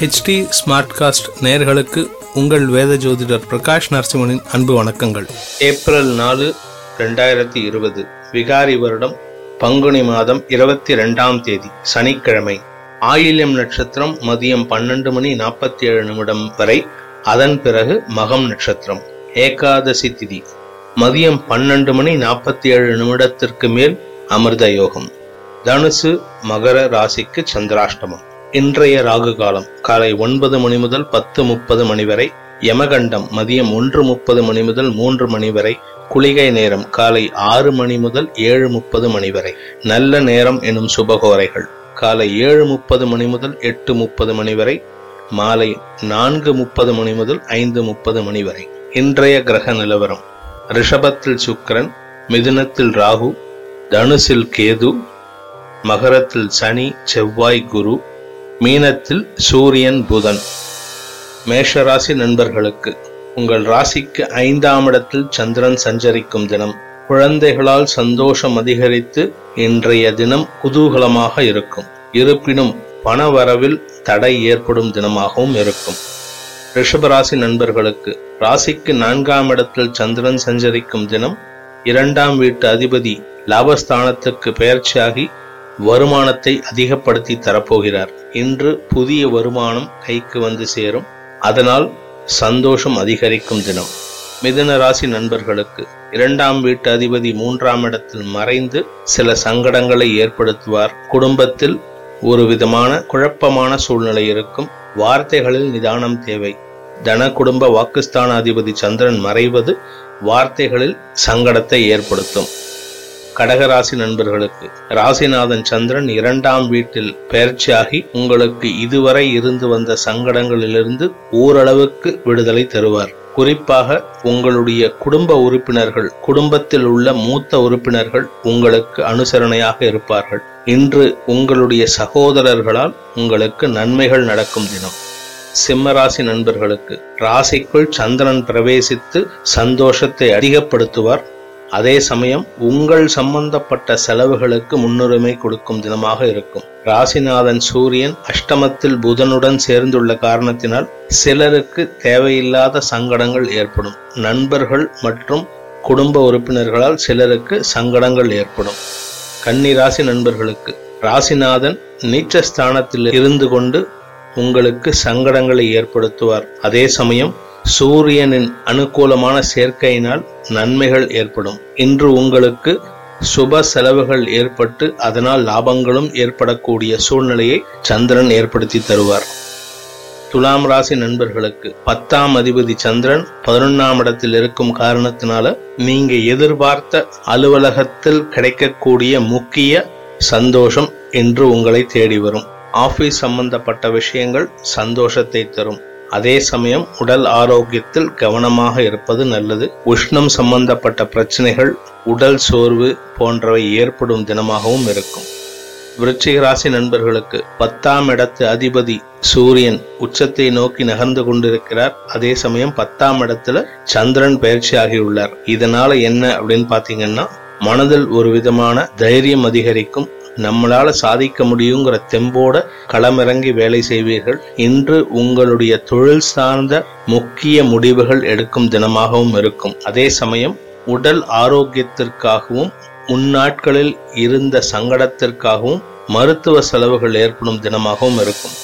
HD smart cost நேர்களுக்கு உங்கள் வேத ஜோதிடர் பிரகாஷ் நரசிம்மனின் அன்பு வணக்கங்கள். ஏப்ரல் நாலு ரெண்டாயிரத்தி இருபது விகாரி வருடம் பங்குனி மாதம் இருபத்தி ரெண்டாம் தேதி சனிக்கிழமை. ஆயில்யம் நட்சத்திரம் மதியம் பன்னெண்டு மணி நாற்பத்தி ஏழு நிமிடம் வரை அதன் பிறகு மகம் நட்சத்திரம் ஏகாதசி திதி. மதியம் பன்னெண்டு மணி நாற்பத்தி ஏழு நிமிடத்திற்கு மேல் அமிர்த யோகம் தனுசு மகர ராசிக்கு சந்திராஷ்டமம். இன்றைய ராகு காலம். காலை ஒன்பது மணி முதல் பத்து முப்பது மணி வரை யமகண்டம் மதியம் ஒன்று முப்பது மணி முதல் மூன்று மணி வரை குளிகை நேரம் காலை ஆறு மணி முதல் ஏழு முப்பது மணி வரை. நல்ல நேரம் எனும் சுபகோரைகள். காலை ஏழு முப்பது மணி முதல் எட்டு முப்பது மணி வரை மாலை நான்கு முப்பது மணி முதல் ஐந்து முப்பது மணி வரை. இன்றைய கிரக நிலவரம். ரிஷபத்தில் சுக்கரன் மிதுனத்தில் ராகு தனுசில் கேது மகரத்தில் சனி செவ்வாய் குரு மீனத்தில் சூரியன் புதன். மேஷராசி நண்பர்களுக்கு உங்கள் ராசிக்கு ஐந்தாம் இடத்தில் சந்திரன் சஞ்சரிக்கும் தினம். குழந்தைகளால் சந்தோஷம் அதிகரித்து இன்றைய தினம் குதூகலமாக இருக்கும். இருப்பினும் பண வரவில் தடை ஏற்படும் தினமாகவும் இருக்கும். ரிஷபராசி நண்பர்களுக்கு ராசிக்கு நான்காம் இடத்தில் சந்திரன் சஞ்சரிக்கும் தினம். இரண்டாம் வீட்டு அதிபதி லாபஸ்தானத்துக்கு பெயர்ச்சியாகி வருமானத்தை அதிகப்படுத்தி தரப்போகிறார். இன்று புதிய வருமானம் கைக்கு வந்து சேரும். அதனால் சந்தோஷம் அதிகரிக்கும் தினம். மிதுன ராசி நண்பர்களுக்கு இரண்டாம் வீட்டு அதிபதி மூன்றாம் இடத்தில் மறைந்து சில சங்கடங்களை ஏற்படுத்துவார். குடும்பத்தில் ஒரு விதமான குழப்பமான சூழ்நிலை இருக்கும். வார்த்தைகளில் நிதானம் தேவை. தன குடும்ப வாக்குஸ்தான அதிபதி சந்திரன் மறைவது வார்த்தைகளில் சங்கடத்தை ஏற்படுத்தும். கடகராசி நண்பர்களுக்கு ராசிநாதன் சந்திரன் இரண்டாம் வீட்டில் பயிற்சியாகி உங்களுக்கு இதுவரை இருந்து வந்த சங்கடங்களிலிருந்து ஓரளவுக்கு விடுதலை தருவார். குறிப்பாக உங்களுடைய குடும்ப உறுப்பினர்கள் குடும்பத்தில் உள்ள மூத்த உறுப்பினர்கள் உங்களுக்கு அனுசரணையாக இருப்பார்கள். இன்று உங்களுடைய சகோதரர்களால் உங்களுக்கு நன்மைகள் நடக்கும் தினம். சிம்மராசி நண்பர்களுக்கு ராசிக்குள் சந்திரன் பிரவேசித்து சந்தோஷத்தை அதிகப்படுத்துவார். அதே சமயம் உங்கள் சம்பந்தப்பட்ட செலவுகளுக்கு முன்னுரிமை கொடுக்கும் தினமாக இருக்கும். ராசிநாதன் சூரியன் அஷ்டமத்தில் புதனுடன் சேர்ந்துள்ள காரணத்தினால் சிலருக்கு தேவையில்லாத சங்கடங்கள் ஏற்படும். நண்பர்கள் மற்றும் குடும்ப உறுப்பினர்களால் சிலருக்கு சங்கடங்கள் ஏற்படும். கன்னி ராசி நண்பர்களுக்கு ராசிநாதன் நீச்சஸ்தானத்தில் இருந்து கொண்டு உங்களுக்கு சங்கடங்களை ஏற்படுத்துவார். அதே சமயம் சூரியனின் அனுகூலமான சேர்க்கையினால் நன்மைகள் ஏற்படும். இன்று உங்களுக்கு சுப செலவுகள் ஏற்பட்டு அதனால் லாபங்களும் ஏற்படக்கூடிய சூழ்நிலையை சந்திரன் ஏற்படுத்தி தருவார். துலாம் ராசி நண்பர்களுக்கு பத்தாம் அதிபதி சந்திரன் பதினொன்னாம் இடத்தில் இருக்கும் காரணத்தினால நீங்க எதிர்பார்த்த அலுவலகத்தில் கிடைக்கக்கூடிய முக்கிய சந்தோஷம் இன்று உங்களை தேடி வரும். ஆபீஸ் சம்பந்தப்பட்ட விஷயங்கள் சந்தோஷத்தை தரும். அதே சமயம் உடல் ஆரோக்கியத்தில் கவனமாக இருப்பது நல்லது. உஷ்ணம் சம்பந்தப்பட்ட பிரச்சனைகள் உடல் சோர்வு போன்றவை ஏற்படும் தினமாகவும் இருக்கும். விருச்சிக ராசி நண்பர்களுக்கு பத்தாம் இடத்து அதிபதி சூரியன் உச்சத்தை நோக்கி நகர்ந்து கொண்டிருக்கிறார். அதே சமயம் பத்தாம் இடத்துல சந்திரன் பயிற்சி ஆகியுள்ளார் இதனால என்ன அப்படின்னு பாத்தீங்கன்னா மனதில் ஒரு விதமான தைரியம் அதிகரிக்கும். நம்மளால சாதிக்க முடியுங்கிற தெம்போட களமிறங்கி வேலை செய்வீர்கள். இன்று உங்களுடைய தொழில் சார்ந்த முக்கிய முடிவுகள் எடுக்கும் தினமாகவும் இருக்கும். அதே சமயம் உடல் ஆரோக்கியத்திற்காகவும் முன்னாட்களில் இருந்த சங்கடத்திற்காகவும் மருத்துவ செலவுகள் ஏற்படும் தினமாகவும் இருக்கும்.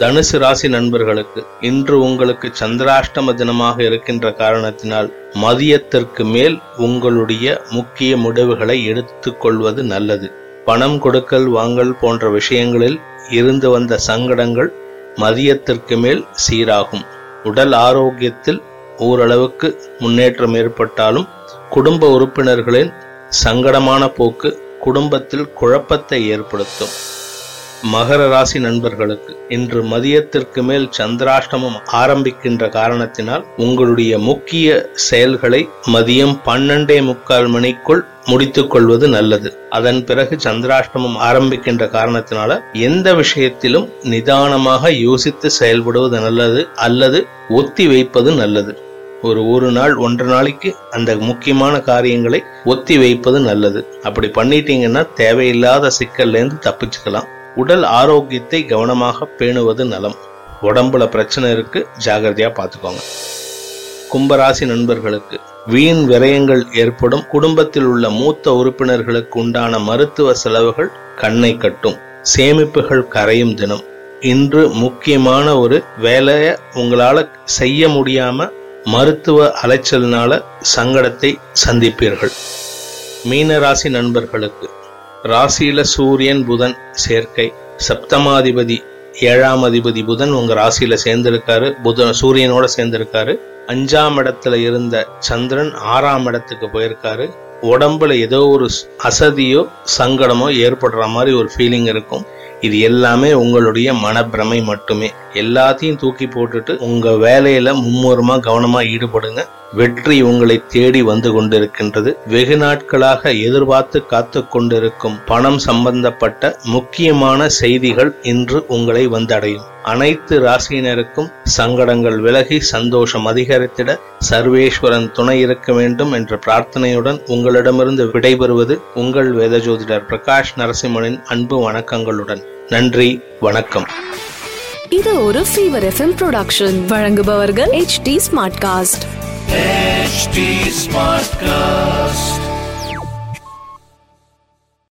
தனுசு ராசி நண்பர்களுக்கு இன்று உங்களுக்கு சந்திராஷ்டம தினமாக இருக்கின்ற காரணத்தினால் மதியத்திற்கு மேல் உங்களுடைய முக்கிய முடிவுகளை எடுத்துக்கொள்வது நல்லது. பணம் கொடுக்கல் வாங்கல் போன்ற விஷயங்களில் இருந்து வந்த சங்கடங்கள் மதியத்திற்கு மேல் சீராகும். உடல் ஆரோக்கியத்தில் ஓரளவுக்கு முன்னேற்றம் ஏற்பட்டாலும் குடும்ப உறுப்பினர்களின் சங்கடமான போக்கு குடும்பத்தில் குழப்பத்தை ஏற்படுத்தும். மகர ராசி நண்பர்களுக்கு இன்று மதியத்திற்கு மேல் சந்திராஷ்டமம் ஆரம்பிக்கின்ற காரணத்தினால் உங்களுடைய முக்கிய செயல்களை மதியம் பன்னெண்டே முக்கால் மணிக்குள் முடித்துக் கொள்வது நல்லது. அதன் பிறகு சந்திராஷ்டமம் ஆரம்பிக்கின்ற காரணத்தினால எந்த விஷயத்திலும் நிதானமாக யோசித்து செயல்படுவது நல்லது அல்லது ஒத்தி வைப்பது நல்லது. ஒரு ஒரு நாள் ஒன்றரை நாளைக்கு அந்த முக்கியமான காரியங்களை ஒத்தி வைப்பது நல்லது. அப்படி பண்ணிட்டீங்கன்னா தேவையில்லாத சிக்கல்லேருந்து தப்பிச்சுக்கலாம். உடல் ஆரோக்கியத்தை கவனமாக பேணுவது நலம். உடம்புல பிரச்சனை இருக்கு ஜாகிரதையா பார்த்துக்கோங்க கும்பராசி நண்பர்களுக்கு வீண் விரயங்கள் ஏற்படும் குடும்பத்தில் உள்ள மூத்த உறுப்பினர்களுக்கு உண்டான மருத்துவ செலவுகள் கண்ணை கட்டும். சேமிப்புகள் கரையும் தினம். இன்று முக்கியமான ஒரு வேலையை உங்களால செய்ய முடியாம மருத்துவ அலைச்சல்னால சங்கடத்தை சந்திப்பீர்கள். மீனராசி நண்பர்களுக்கு ராசியில சூரியன் புதன் சேர்க்கை. சப்தமாதிபதி ஏழாம் அதிபதி புதன் உங்க ராசியில சேர்ந்திருக்காரு. புதன் சூரியனோட சேர்ந்திருக்காரு. அஞ்சாம் இடத்துல இருந்த சந்திரன் ஆறாம் இடத்துக்கு போயிருக்காரு. உடம்புல ஏதோ ஒரு அசதியோ சங்கடமோ ஏற்படுற மாதிரி ஒரு ஃபீலிங் இருக்கும். இது எல்லாமே உங்களுடைய மனப்பிரமை மட்டுமே. எல்லாத்தையும் தூக்கி போட்டுட்டு உங்க வேலையில மும்முரமா கவனமா ஈடுபடுங்க. வெற்றி உங்களை தேடி வந்து கொண்டிருக்கின்றது. வெகு நாட்களாக எதிர்பார்த்து காத்து கொண்டிருக்கும் பணம் சம்பந்தப்பட்ட முக்கியமான செய்திகள் இன்று உங்களை வந்தடையும். அனைத்து ராசியினருக்கும் சங்கடங்கள் விலகி சந்தோஷம் அதிகரித்திட சர்வேஸ்வரன் துணை இருக்க வேண்டும் என்ற பிரார்த்தனையுடன் உங்களிடமிருந்து விடைபெறுவது உங்கள் வேதஜோதிடர் பிரகாஷ் நரசிம்மனின் அன்பு வணக்கங்களுடன். நன்றி வணக்கம். இது ஒரு ஃபீவர் எஃப்எம் ப்ரொடக்ஷன் வழங்குபவர்கள் H D smart cost smart cast.